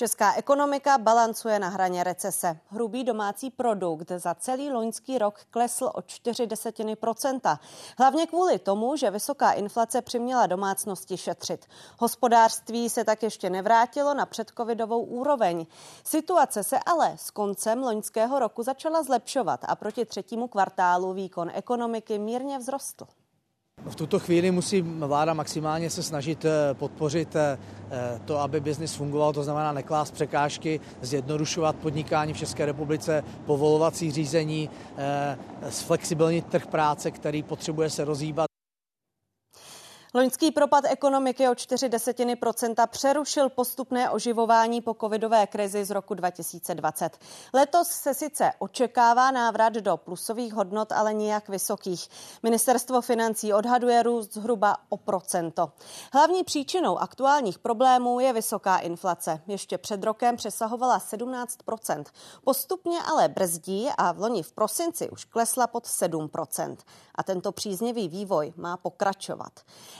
Česká ekonomika balancuje na hraně recese. Hrubý domácí produkt za celý loňský rok klesl o 4 desetiny procenta. Hlavně kvůli tomu, že vysoká inflace přiměla domácnosti šetřit. Hospodářství se tak ještě nevrátilo na předcovidovou úroveň. Situace se ale s koncem loňského roku začala zlepšovat a proti třetímu kvartálu výkon ekonomiky mírně vzrostl. V tuto chvíli musí vláda maximálně se snažit eh, podpořit eh, to, aby biznis fungoval, to znamená neklást překážky, zjednodušovat podnikání v České republice, povolovací řízení, eh, zflexibilnit trh práce, který potřebuje se rozhýbat. Loňský propad ekonomiky o 4 desetiny procenta přerušil postupné oživování po covidové krizi z roku 2020. Letos se sice očekává návrat do plusových hodnot, ale nijak vysokých. Ministerstvo financí odhaduje růst zhruba o procento. Hlavní příčinou aktuálních problémů je vysoká inflace. Ještě před rokem přesahovala 17% Postupně ale brzdí a v loni v prosinci už klesla pod 7% A tento příznivý vývoj má pokračovat.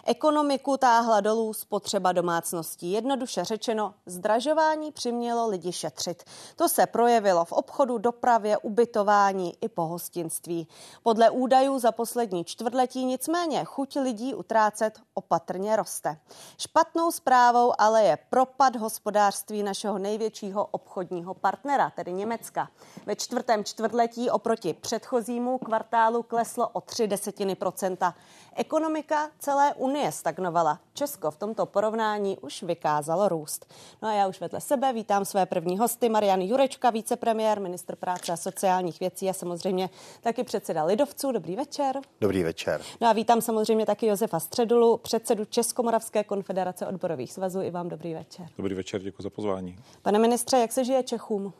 Ekonomiku táhla dolů spotřeba domácností. Jednoduše řečeno, zdražování přimělo lidi šetřit. To se projevilo v obchodu, dopravě, ubytování i pohostinství. Podle údajů za poslední čtvrtletí nicméně chuť lidí utrácet opatrně roste. Špatnou zprávou ale je propad hospodářství našeho největšího obchodního partnera, tedy Německa. Ve čtvrtém čtvrtletí oproti předchozímu kvartálu kleslo o tři desetiny procenta. Ekonomika celé Unie stagnovala. Česko v tomto porovnání už vykázalo růst. No a já už vedle sebe vítám své první hosty. Marian Jurečka, vicepremiér, ministr práce a sociálních věcí a samozřejmě taky předseda Lidovců. Dobrý večer. Dobrý večer. No a vítám samozřejmě taky Josefa Středulu, předsedu Českomoravské konfederace odborových svazů. I vám dobrý večer. Dobrý večer, děkuji za pozvání. Pane ministře, jak se žije Čechům?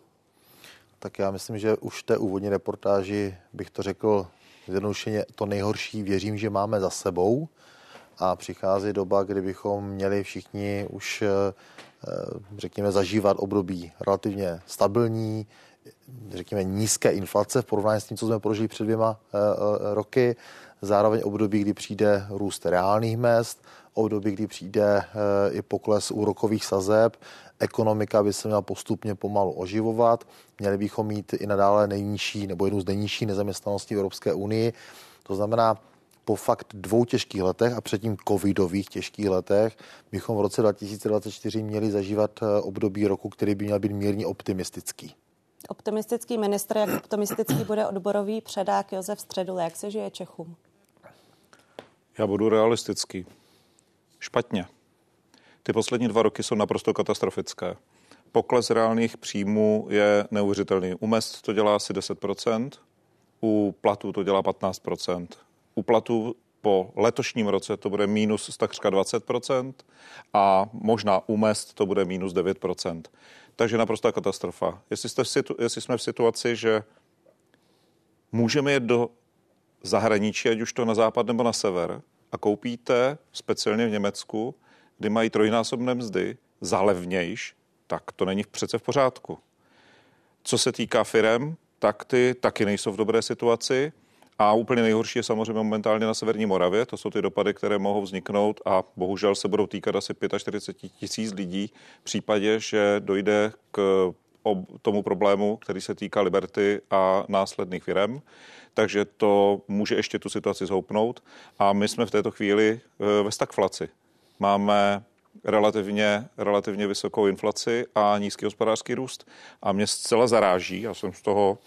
Tak já myslím, že už té úvodní reportáži bych to řekl zjednodušeně to nejhorší věřím, že máme za sebou a přichází doba, kdy bychom měli všichni už, eh, řekněme, zažívat období relativně stabilní, řekněme, nízké inflace v porovnání s tím, co jsme prožili před dvěma eh, eh, roky, zároveň období, kdy přijde růst reálných mest, období, kdy přijde i pokles úrokových sazeb, ekonomika by se měla postupně pomalu oživovat, měli bychom mít i nadále nejnižší nebo jednu z nejnižší nezaměstnaností v Evropské unii. To znamená, po fakt dvou těžkých letech a předtím covidových těžkých letech bychom v roce 2024 měli zažívat eh, období roku, který by měl být mírně optimistický. Optimistický ministr, jak optimistický bude odborový předák Josef Středul, jak se žije Čechům? Já budu realistický. Špatně. Ty poslední dva roky jsou naprosto katastrofické. Pokles reálných příjmů je neuvěřitelný. U mest to dělá asi 10%, u platů to dělá 15%. U platů po letošním roce to bude minus takřka 20% a možná u mest to bude minus 9%. Takže naprostá katastrofa. Jestli, jste situ, jestli jsme v situaci, že můžeme jít do zahraničí, ať už to na západ nebo na sever, a koupíte speciálně v Německu kdy mají trojnásobné mzdy za levnějš, tak to není přece v pořádku. Co se týká firem, tak ty taky nejsou v dobré situaci. A úplně nejhorší je samozřejmě momentálně na Severní Moravě. To jsou ty dopady, které mohou vzniknout a bohužel se budou týkat asi 45 tisíc lidí v případě, že dojde k tomu problému, který se týká Liberty a následných firm. Takže to může ještě tu situaci zhoupnout. A my jsme v této chvíli eh, ve stagflaci máme relativně, relativně vysokou inflaci a nízký hospodářský růst. A mě zcela zaráží, já jsem z toho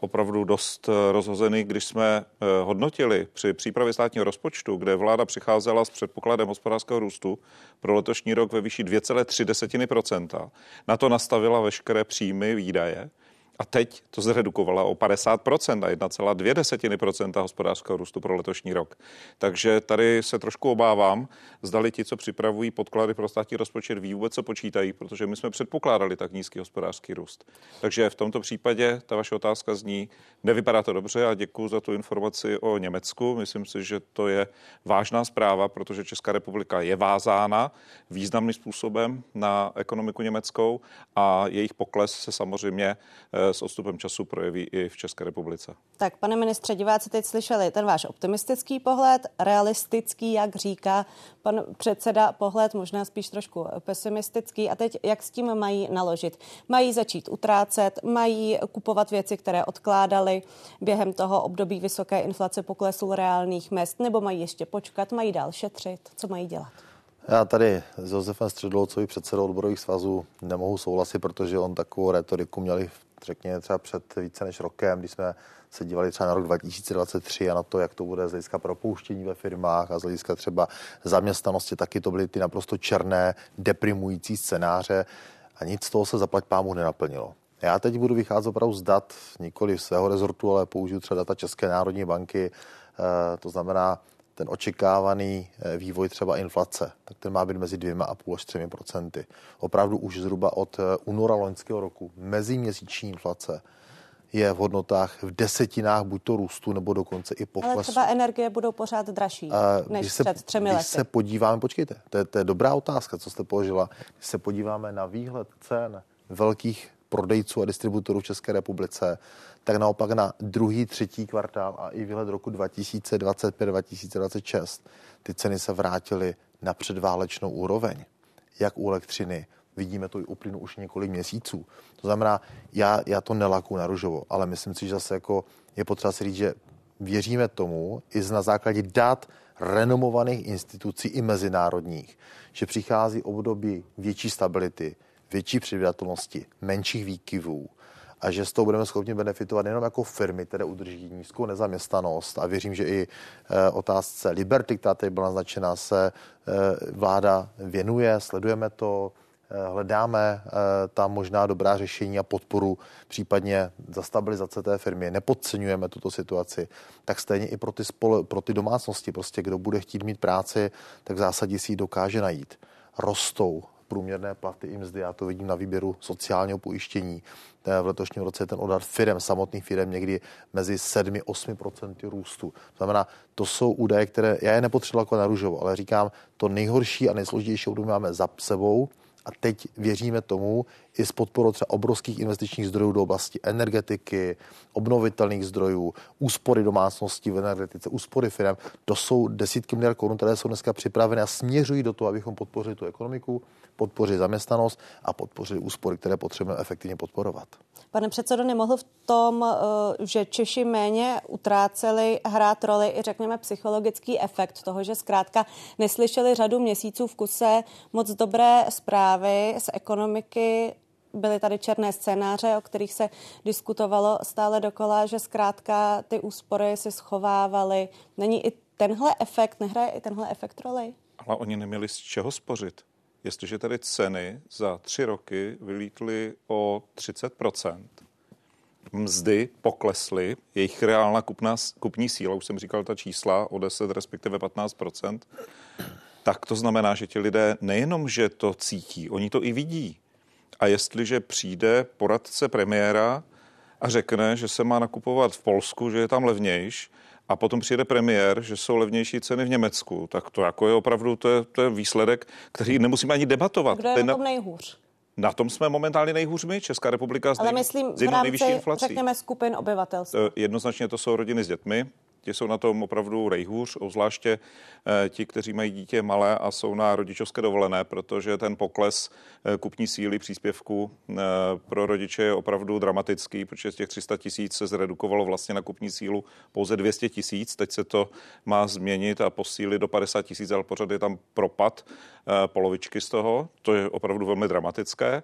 opravdu dost eh, rozhozený, když jsme eh, hodnotili při přípravě státního rozpočtu, kde vláda přicházela s předpokladem hospodářského růstu pro letošní rok ve výši 2,3% Na to nastavila veškeré příjmy, výdaje a teď to zredukovala o 50% a 1,2 desetiny procenta hospodářského růstu pro letošní rok. Takže tady se trošku obávám, zdali ti, co připravují podklady pro státní rozpočet, ví vůbec, co počítají, protože my jsme předpokládali tak nízký hospodářský růst. Takže v tomto případě ta vaše otázka zní, nevypadá to dobře a děkuji za tu informaci o Německu. Myslím si, že to je vážná zpráva, protože Česká republika je vázána významným způsobem na ekonomiku německou a jejich pokles se samozřejmě se s odstupem času projeví i v České republice. Tak, pane ministře, diváci teď slyšeli ten váš optimistický pohled, realistický, jak říká pan předseda, pohled možná spíš trošku pesimistický. A teď jak s tím mají naložit? Mají začít utrácet, mají kupovat věci, které odkládali během toho období vysoké inflace poklesu reálných mest, nebo mají ještě počkat, mají dál šetřit? Co mají dělat? Já tady s Josefem Středolcovým předsedou odborových svazů nemohu souhlasit, protože on takovou retoriku měli, řekněme, třeba před více než rokem, když jsme se dívali třeba na rok 2023 a na to, jak to bude z hlediska propouštění ve firmách a z hlediska třeba zaměstnanosti, taky to byly ty naprosto černé, deprimující scénáře a nic z toho se zaplať pámu nenaplnilo. Já teď budu vycházet opravdu z dat, nikoli svého rezortu, ale použiju třeba data České národní banky, eh, to znamená ten očekávaný eh, vývoj třeba inflace, tak ten má být mezi dvěma a půl až třemi procenty. Opravdu už zhruba od eh, února loňského roku meziměsíční inflace je v hodnotách v desetinách buď to růstu, nebo dokonce i poklesu. Ale třeba energie budou pořád dražší uh, než se, před třemi lety. Když se podíváme, počkejte, to je, to je dobrá otázka, co jste položila. Když se podíváme na výhled cen velkých prodejců a distributorů v České republice, tak naopak na druhý, třetí kvartál a i výhled roku 2025-2026 ty ceny se vrátily na předválečnou úroveň. Jak u elektřiny, vidíme to i uplynu už několik měsíců. To znamená, já, já to nelaku na ružovo, ale myslím si, že zase jako je potřeba si říct, že věříme tomu i na základě dat renomovaných institucí i mezinárodních, že přichází období větší stability, větší předvídatelnosti, menších výkyvů a že z toho budeme schopni benefitovat nejenom jako firmy, které udrží nízkou nezaměstnanost a věřím, že i e, otázce Liberty, která tady byla naznačena, se e, vláda věnuje, sledujeme to, e, hledáme tam možná dobrá řešení a podporu, případně za stabilizace té firmy. Nepodceňujeme tuto situaci. Tak stejně i pro ty, spole, pro ty domácnosti, prostě kdo bude chtít mít práci, tak v zásadě si ji dokáže najít. Rostou průměrné platy i mzdy. Já to vidím na výběru sociálního pojištění. V letošním roce je ten odhad firm, samotných firm někdy mezi 7-8% růstu. To znamená, to jsou údaje, které já je nepotřebuji jako na růžovo, ale říkám, to nejhorší a nejsložitější období máme za sebou a teď věříme tomu i s podporou třeba obrovských investičních zdrojů do oblasti energetiky, obnovitelných zdrojů, úspory domácností v energetice, úspory firm. To jsou desítky miliard korun, které jsou dneska připraveny a směřují do toho, abychom podpořili tu ekonomiku, podpořili zaměstnanost a podpořili úspory, které potřebujeme efektivně podporovat. Pane předsedo, nemohl v tom, eh, že Češi méně utráceli, hrát roli i řekněme psychologický efekt toho, že zkrátka neslyšeli řadu měsíců v kuse moc dobré zprávy z ekonomiky, byly tady černé scénáře, o kterých se diskutovalo stále dokola, že zkrátka ty úspory si schovávaly. Není i tenhle efekt, nehraje i tenhle efekt roli? Ale oni neměli z čeho spořit. Jestliže tady ceny za tři roky vylítly o 30% mzdy poklesly, jejich reálná kupná, kupní síla, už jsem říkal ta čísla, o 10 respektive 15% tak to znamená, že ti lidé nejenom, že to cítí, oni to i vidí. A jestliže přijde poradce premiéra a řekne, že se má nakupovat v Polsku, že je tam levnější, a potom přijede premiér, že jsou levnější ceny v Německu, tak to jako je opravdu to je, to je výsledek, který nemusíme ani debatovat. Kdo je na tom nejhůř? Na tom jsme momentálně nejhůř my, Česká republika Ale myslím, v rámci, řekněme, skupin obyvatelstva. Jednoznačně to jsou rodiny s dětmi, Ti jsou na tom opravdu rejhůř, obzvláště eh, ti, kteří mají dítě malé a jsou na rodičovské dovolené, protože ten pokles eh, kupní síly příspěvku eh, pro rodiče je opravdu dramatický, protože z těch 300 tisíc se zredukovalo vlastně na kupní sílu pouze 200 tisíc. Teď se to má změnit a posílit do 50 tisíc, ale pořád je tam propad polovičky z toho. To je opravdu velmi dramatické.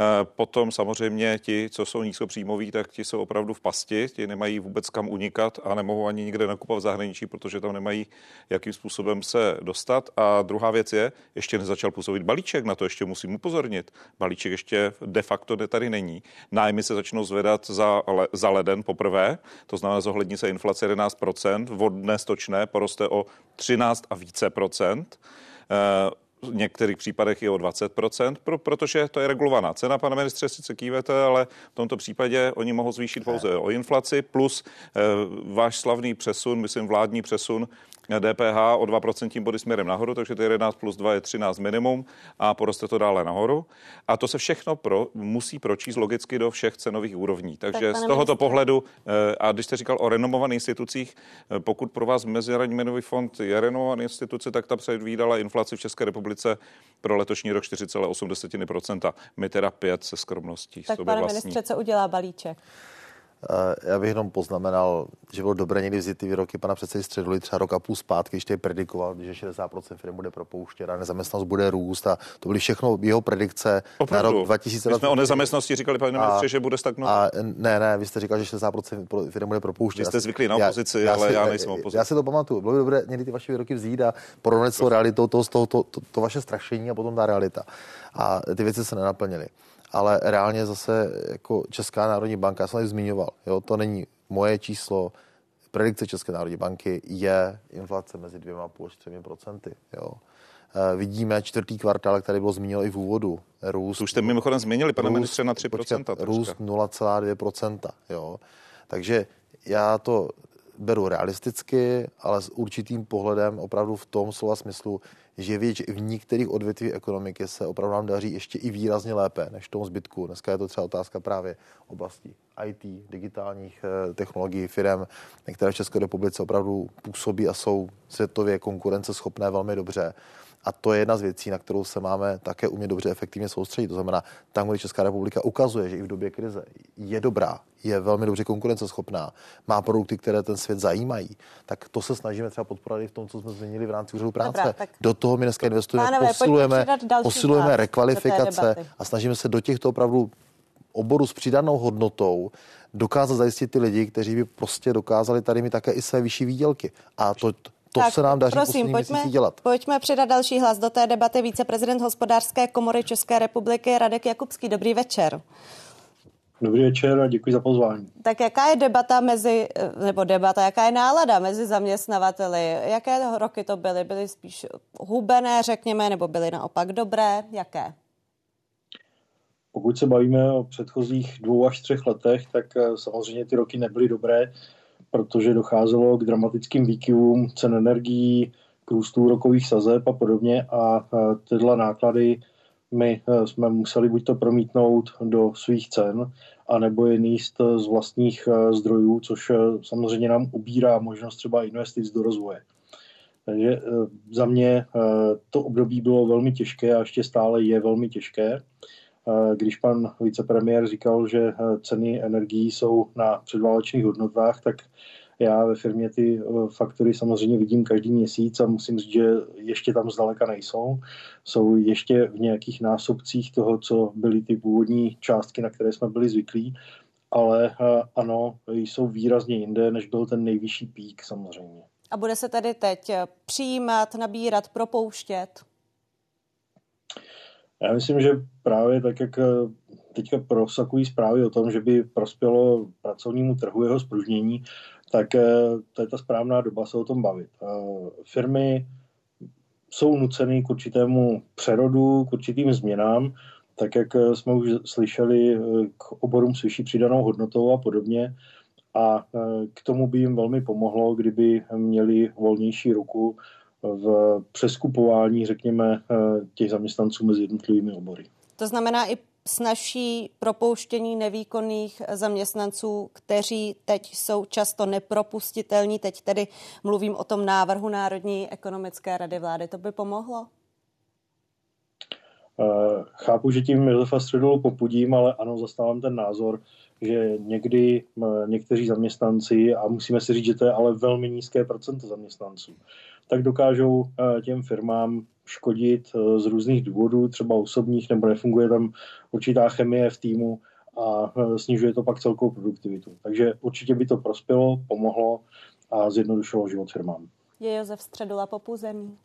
Eh, potom samozřejmě ti, co jsou nízkopříjmoví, tak ti jsou opravdu v pasti, ti nemají vůbec kam unikat a nemohou ani nikde nakupovat v zahraničí, protože tam nemají jakým způsobem se dostat. A druhá věc je, ještě nezačal působit balíček, na to ještě musím upozornit. Balíček ještě de facto tady není. Nájmy se začnou zvedat za, za leden poprvé, to znamená zohlední se inflace 11%, vodné stočné poroste o 13 a více procent. Eh, v některých případech i o 20%, pro, protože to je regulovaná cena, pane ministře, sice kývete, ale v tomto případě oni mohou zvýšit pouze o inflaci, plus e, váš slavný přesun, myslím vládní přesun DPH o 2% body směrem nahoru, takže to 11 plus 2 je 13 minimum a poroste to dále nahoru. A to se všechno pro, musí pročíst logicky do všech cenových úrovní. Takže tak, z tohoto ministře. pohledu, eh, a když jste říkal o renomovaných institucích, eh, pokud pro vás Mezinárodní měnový fond je renomovaný instituce, tak ta předvídala inflaci v České republice pro letošní rok 4,8%. My teda 5 se skromností. Tak pane vlastní. ministře, co udělá balíček? Já bych jenom poznamenal, že bylo dobré někdy vzít ty výroky pana předsedy Středuli třeba rok a půl zpátky, když tady predikoval, že 60% firm bude propouštět a nezaměstnanost bude růst a to byly všechno jeho predikce Opravdu. na rok 2020. My jsme o nezaměstnanosti říkali, pane ministře, že bude stagnovat. A ne, ne, vy jste říkal, že 60% firm bude propouštět. Vy jste zvyklí na opozici, já, ale já, já nejsem opozici. Já si to pamatuju. Bylo by dobré někdy ty vaše výroky vzít a porovnat s tou realitou, to, to, to, to, to, vaše strašení a potom ta realita. A ty věci se nenaplnily ale reálně zase jako Česká národní banka, já jsem tady zmiňoval, jo, to není moje číslo, predikce České národní banky je inflace mezi 2,5 až 3 procenty. Jo. E, vidíme čtvrtý kvartál, který bylo zmíněno i v úvodu. Růst, to už jste mimochodem změnili, pane ministře, na 3 počkat, Růst 0,2% jo. Takže já to beru realisticky, ale s určitým pohledem opravdu v tom slova smyslu, že věč, v některých odvětví ekonomiky se opravdu nám daří ještě i výrazně lépe než v tom zbytku. Dneska je to třeba otázka právě oblasti IT, digitálních eh, technologií, firm, které v České republice opravdu působí a jsou světově konkurenceschopné velmi dobře. A to je jedna z věcí, na kterou se máme také umět dobře efektivně soustředit. To znamená, tam, kde Česká republika ukazuje, že i v době krize je dobrá, je velmi dobře konkurenceschopná, má produkty, které ten svět zajímají, tak to se snažíme třeba podporovat i v tom, co jsme změnili v rámci úřadu práce. Dobrá, do toho my dneska investujeme, pánové, posilujeme, posilujeme rekvalifikace a snažíme se do těchto opravdu oborů s přidanou hodnotou dokázat zajistit ty lidi, kteří by prostě dokázali tady mít také i své vyšší výdělky. A to, to tak, se nám daří prosím, pojďme, dělat. Pojďme přidat další hlas do té debaty. Viceprezident hospodářské komory České republiky Radek Jakubský. Dobrý večer. Dobrý večer a děkuji za pozvání. Tak jaká je debata mezi, nebo debata, jaká je nálada mezi zaměstnavateli? Jaké roky to byly? Byly spíš hubené, řekněme, nebo byly naopak dobré? Jaké? Pokud se bavíme o předchozích dvou až třech letech, tak eh, samozřejmě ty roky nebyly dobré protože docházelo k dramatickým výkyvům cen energií, k růstu úrokových sazeb a podobně a tyhle náklady my e, jsme museli buď to promítnout do svých cen, anebo je níst z vlastních e, zdrojů, což e, samozřejmě nám ubírá možnost třeba investic do rozvoje. Takže za mě to období bylo velmi těžké a ještě stále je velmi těžké. Když pan vicepremiér říkal, že ceny energií jsou na předválečných hodnotách, tak já ve firmě ty faktory samozřejmě vidím každý měsíc a musím říct, že ještě tam zdaleka nejsou. Jsou ještě v nějakých násobcích toho, co byly ty původní částky, na které jsme byli zvyklí, ale ano, jsou výrazně jinde, než byl ten nejvyšší pík samozřejmě. A bude se tedy teď přijímat, nabírat, propouštět? Já myslím, že právě tak, jak eh, teďka prosakují zprávy o tom, že by prospělo pracovnímu trhu jeho spružnění, tak eh, to je ta správná doba se o tom bavit. Eh, firmy jsou nuceny k určitému přerodu, k určitým změnám, tak jak jsme už slyšeli k oborům s vyšší přidanou hodnotou a podobně. A k tomu by jim velmi pomohlo, kdyby měli volnější ruku v přeskupování, řekněme, eh, těch zaměstnanců mezi jednotlivými obory. To znamená i snažší propouštění nevýkonných zaměstnanců, kteří teď jsou často nepropustitelní. Teď tedy mluvím o tom návrhu Národní ekonomické rady vlády. To by pomohlo? Eh, chápu, že tím Josefa Středolu popudím, ale ano, zastávám ten názor, že někdy eh, někteří zaměstnanci, a musíme si říct, že to je ale velmi nízké procento zaměstnanců, tak dokážou eh, těm firmám škodit eh, z různých důvodů, třeba osobních, nebo nefunguje tam určitá chemie v týmu a eh, snižuje to pak celkovou produktivitu. Takže určitě by to prospělo, pomohlo a zjednodušilo život firmám. Je Josef Středula popuzený.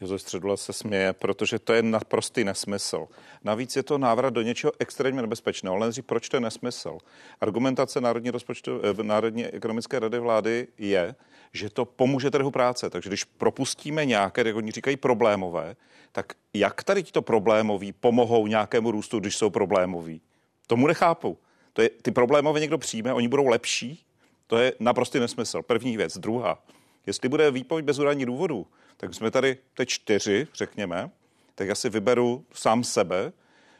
Josef Středula se směje, protože to je naprostý nesmysl. Navíc je to návrat do něčeho extrémně nebezpečného. Ale říct, proč to je nesmysl? Argumentace Národní, rozpočtu, Národní ekonomické rady vlády je, že to pomůže trhu práce. Takže když propustíme nějaké, jak oni říkají, problémové, tak jak tady to problémoví pomohou nějakému růstu, když jsou problémoví? Tomu nechápu. To je, ty problémové někdo přijme, oni budou lepší? To je naprostý nesmysl. První věc. Druhá. Jestli bude výpověď bez udání důvodu, tak jsme tady teď čtyři, řekněme, tak já si vyberu sám sebe,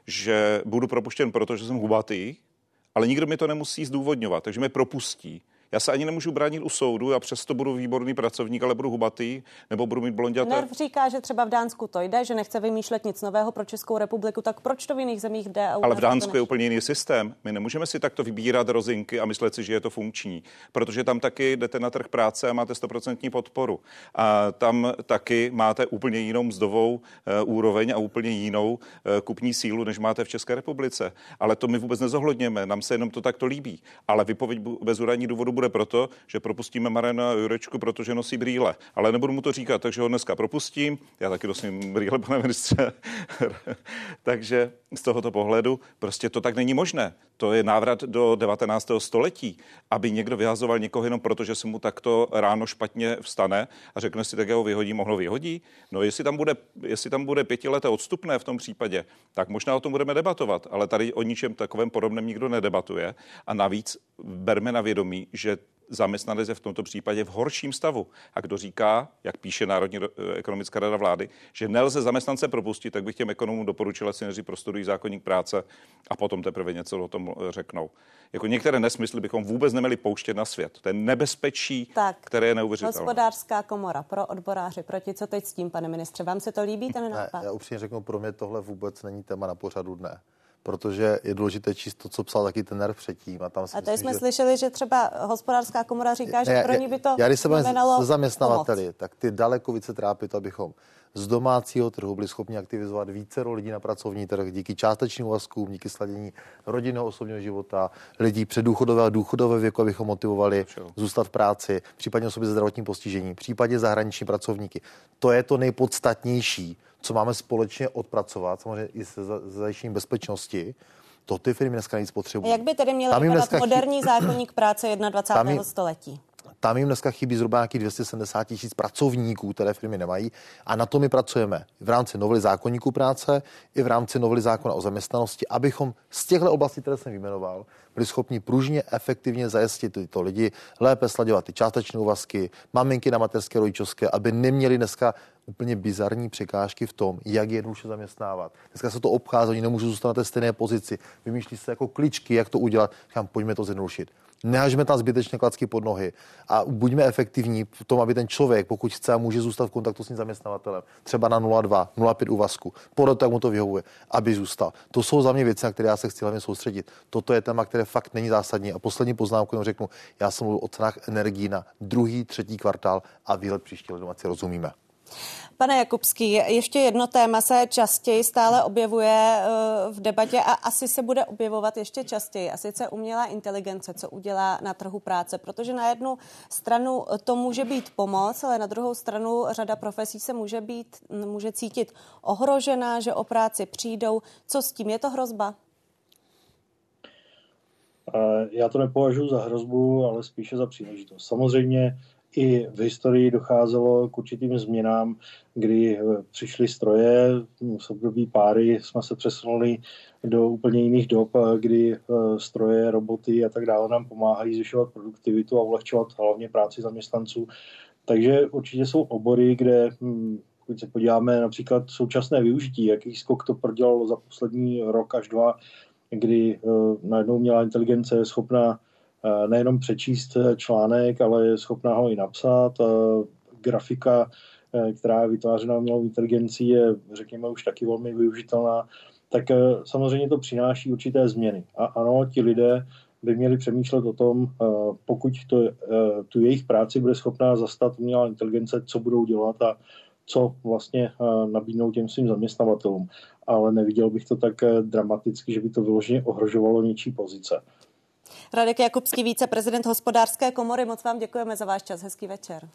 že budu propuštěn, protože jsem hubatý, ale nikdo mi to nemusí zdůvodňovat, takže mě propustí. Já se ani nemůžu bránit u soudu, já přesto budu výborný pracovník, ale budu hubatý, nebo budu mít blonděté. Nerv říká, že třeba v Dánsku to jde, že nechce vymýšlet nic nového pro Českou republiku, tak proč to v jiných zemích jde? ale v Dánsku je úplně jiný systém. My nemůžeme si takto vybírat rozinky a myslet si, že je to funkční, protože tam taky jdete na trh práce a máte 100% podporu. A tam taky máte úplně jinou mzdovou uh, úroveň a úplně jinou uh, kupní sílu, než máte v České republice. Ale to my vůbec nezohledněme, nám se jenom to takto líbí. Ale vypověď bez důvodu bude proto, že propustíme Marena Jurečku, protože nosí brýle. Ale nebudu mu to říkat, takže ho dneska propustím. Já taky nosím brýle, pane ministře. takže z tohoto pohledu prostě to tak není možné. To je návrat do 19. století, aby někdo vyhazoval někoho jenom proto, že se mu takto ráno špatně vstane a řekne si, tak ho vyhodí, mohlo vyhodí. No jestli tam bude, jestli tam bude pětileté odstupné v tom případě, tak možná o tom budeme debatovat, ale tady o ničem takovém podobném nikdo nedebatuje. A navíc berme na vědomí, že zaměstnanec je v tomto případě v horším stavu. A kdo říká, jak píše Národní ekonomická rada vlády, že nelze zaměstnance propustit, tak bych těm ekonomům doporučila si nejdřív prostudují zákonník práce a potom teprve něco o tom řeknou. Jako některé nesmysly bychom vůbec neměli pouštět na svět. To je nebezpečí, tak, které je neuvěřitelné. Hospodářská komora pro odboráři proti. Co teď s tím, pane ministře? Vám se to líbí, ten nápad? Ne, já upřímně řeknu, pro mě tohle vůbec není téma na pořadu dne protože je důležité číst to, co psal taky ten NER předtím. A, tam si a tady myslím, jsme že... slyšeli, že třeba hospodářská komora říká, že ne, pro ní by to Já když se bavím se zaměstnavateli, tak ty daleko více trápí to, abychom z domácího trhu byli schopni aktivizovat více lidí na pracovní trh díky částečným úvazkům, díky sladění rodinného osobního života, lidí předdůchodové a důchodové věku, abychom motivovali zůstat v práci, případně osoby se zdravotním postižením, případně zahraniční pracovníky. To je to nejpodstatnější, co máme společně odpracovat, samozřejmě i se zajištěním bezpečnosti, to ty firmy dneska nejvíc potřebují. Jak by tedy měl vypadat moderní chy... zákonník práce 21. Jim, století? Tam jim dneska chybí zhruba nějakých 270 tisíc pracovníků, které firmy nemají. A na to my pracujeme v rámci novely zákonníků práce i v rámci novely zákona o zaměstnanosti, abychom z těchto oblastí, které jsem vyjmenoval, byli schopni pružně, efektivně zajistit tyto lidi, lépe sladěvat ty částečné úvazky, maminky na mateřské rodičovské, aby neměli dneska úplně bizarní překážky v tom, jak je jednoduše zaměstnávat. Dneska se to obchází, oni nemůžou zůstat na té stejné pozici. Vymýšlí se jako kličky, jak to udělat. Říkám, pojďme to zjednodušit. Nehažme tam zbytečně klacky pod nohy a buďme efektivní v tom, aby ten člověk, pokud chce může zůstat v kontaktu s tím zaměstnavatelem, třeba na 0,2, 0,5 úvazku, podle tak mu to vyhovuje, aby zůstal. To jsou za mě věci, na které já se chci hlavně soustředit. Toto je téma, které fakt není zásadní. A poslední poznámku jenom řeknu, já jsem mluvil o cenách energií na druhý, třetí kvartál a výhled příští let rozumíme. Pane Jakubský, ještě jedno téma se častěji stále objevuje eh, v debatě a asi se bude objevovat ještě častěji. A sice umělá inteligence, co udělá na trhu práce. Protože na jednu stranu to může být pomoc, ale na druhou stranu řada profesí se může, být, může cítit ohrožená, že o práci přijdou. Co s tím? Je to hrozba? Já to nepovažuji za hrozbu, ale spíše za příležitost. Samozřejmě i v historii docházelo k určitým změnám, kdy eh, přišly stroje, v období páry jsme se přesunuli do úplně jiných dob, eh, kdy eh, stroje, roboty a tak dále nám pomáhají zvyšovat produktivitu a ulehčovat hlavně práci zaměstnanců. Takže určitě jsou obory, kde pokud se podíváme například současné využití, jaký skok to prodělalo za poslední rok až dva, kdy najednou měla inteligence Eh, nejenom přečíst eh, článek, ale je schopná ho i napsat. Eh, grafika, která je vytvářena umělou inteligencí, je, řekněme, už taky velmi využitelná. Tak samozřejmě to přináší určité změny. A ano, ti lidé by měli přemýšlet o tom, pokud to, tu jejich práci bude schopná zastat umělá inteligence, co budou dělat a co vlastně nabídnou těm svým zaměstnavatelům. Ale neviděl bych to tak dramaticky, že by to vyloženě ohrožovalo něčí pozice. Radek Jakubský, viceprezident hospodářské komory, moc vám děkujeme za váš čas. Hezký večer.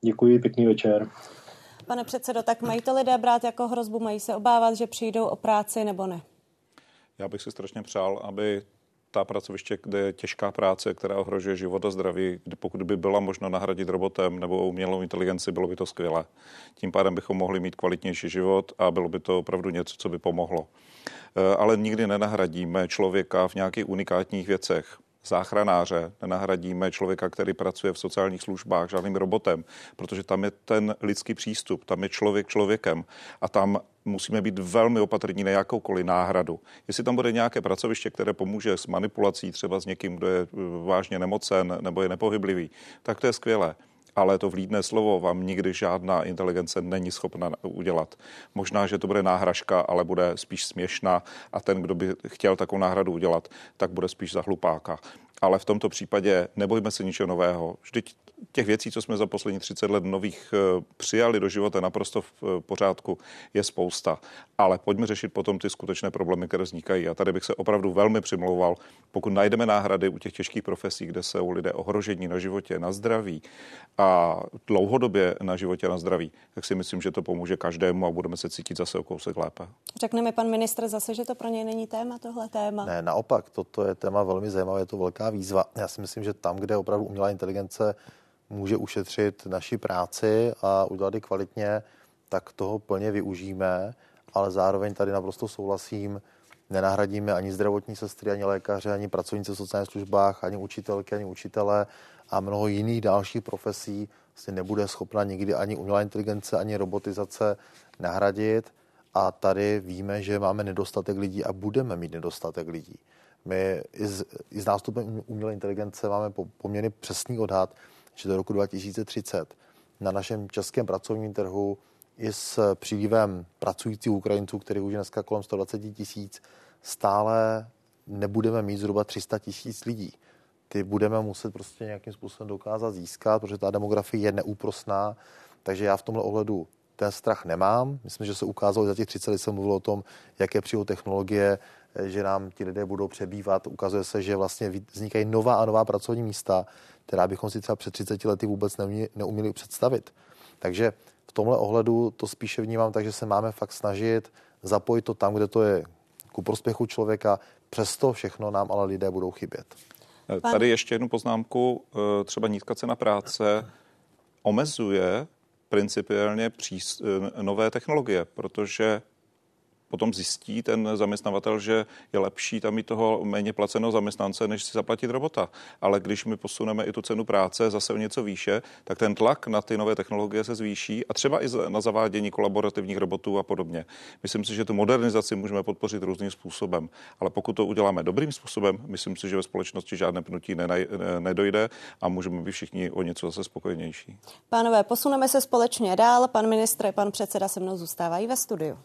Děkuji, pěkný večer. Pane předsedo, tak mají to lidé brát jako hrozbu, mají se obávat, že přijdou o práci nebo ne? Já bych si strašně přál, aby ta pracoviště, kde je těžká práce, která ohrožuje život a zdraví, kdy pokud by byla možno nahradit robotem nebo umělou inteligenci, bylo by to skvělé. Tím pádem bychom mohli mít kvalitnější život a bylo by to opravdu něco, co by pomohlo. Eh, ale nikdy nenahradíme člověka v nějakých unikátních věcech. záchranáře, nenahradíme člověka, který pracuje v sociálních službách žádným robotem, protože tam je ten lidský přístup, tam je člověk člověkem a tam musíme být velmi opatrní na jakoukoliv náhradu. Jestli tam bude nějaké pracoviště, které pomůže s manipulací třeba s někým, kdo je vážně nemocen nebo je nepohyblivý, tak to je skvělé ale to vlídné slovo vám nikdy žádná inteligence není schopna udělat. Možná, že to bude náhražka, ale bude spíš směšná a ten, kdo by chtěl takovou náhradu udělat, tak bude spíš za hlupáka. Ale v tomto případě nebojme se ničeho nového. Vždyť těch věcí, co jsme za poslední 30 let nových eh, přijali do života naprosto v eh, pořádku, je spousta. Ale pojďme řešit potom ty skutečné problémy, které vznikají. A tady bych se opravdu velmi přimlouval, pokud najdeme náhrady u těch těžkých profesí, kde jsou lidé ohrožení na životě, na zdraví a dlouhodobě na životě, na zdraví, tak si myslím, že to pomůže každému a budeme se cítit zase o kousek lépe. Řekne mi pan ministr zase, že to pro něj není téma, tohle téma? Ne, naopak, toto je téma velmi zajímavé, je to velká výzva. Já si myslím, že tam, kde opravdu umělá inteligence může ušetřit naši práci a udělat ji kvalitně, tak toho plně využijeme, ale zároveň tady naprosto souhlasím, nenahradíme ani zdravotní sestry, ani lékaře, ani pracovníci v sociálních službách, ani učitelky, ani učitele a mnoho jiných dalších profesí vlastně nebude schopna nikdy ani umělá inteligence, ani robotizace nahradit. A tady víme, že máme nedostatek lidí a budeme mít nedostatek lidí. My i s, i s nástupem umělé inteligence máme poměrně přesný odhad, že do roku 2030 na našem českém pracovním trhu i s přílivem pracujících Ukrajinců, který už je dneska kolem 120 tisíc, stále nebudeme mít zhruba 300 tisíc lidí. Ty budeme muset prostě nějakým způsobem dokázat získat, protože ta demografie je neúprosná. Takže já v tomhle ohledu ten strach nemám. Myslím, že se ukázalo, že za těch 30 let jsem mluvil o tom, jaké přijou technologie, že nám ti lidé budou přebývat. Ukazuje se, že vlastně vznikají nová a nová pracovní místa, která bychom si třeba před 30 lety vůbec neuměli, neuměli představit. Takže v tomhle ohledu to spíše vnímám tak, že se máme fakt snažit zapojit to tam, kde to je ku prospěchu člověka. Přesto všechno nám ale lidé budou chybět. Pan... Tady ještě jednu poznámku. Eh, třeba nízká cena práce omezuje principiálně eh, nové technologie, protože potom zjistí ten zaměstnavatel, že je lepší tam mít toho méně placeného zaměstnance, než si zaplatit robota. Ale když my posuneme i tu cenu práce zase o něco výše, tak ten tlak na ty nové technologie se zvýší a třeba i na zavádění kolaborativních robotů a podobně. Myslím si, že tu modernizaci můžeme podpořit různým způsobem, ale pokud to uděláme dobrým způsobem, myslím si, že ve společnosti žádné pnutí nedojde a můžeme být všichni o něco zase spokojenější. Pánové, posuneme se společně dál. Pan ministr, pan předseda se mnou zůstávají ve studiu.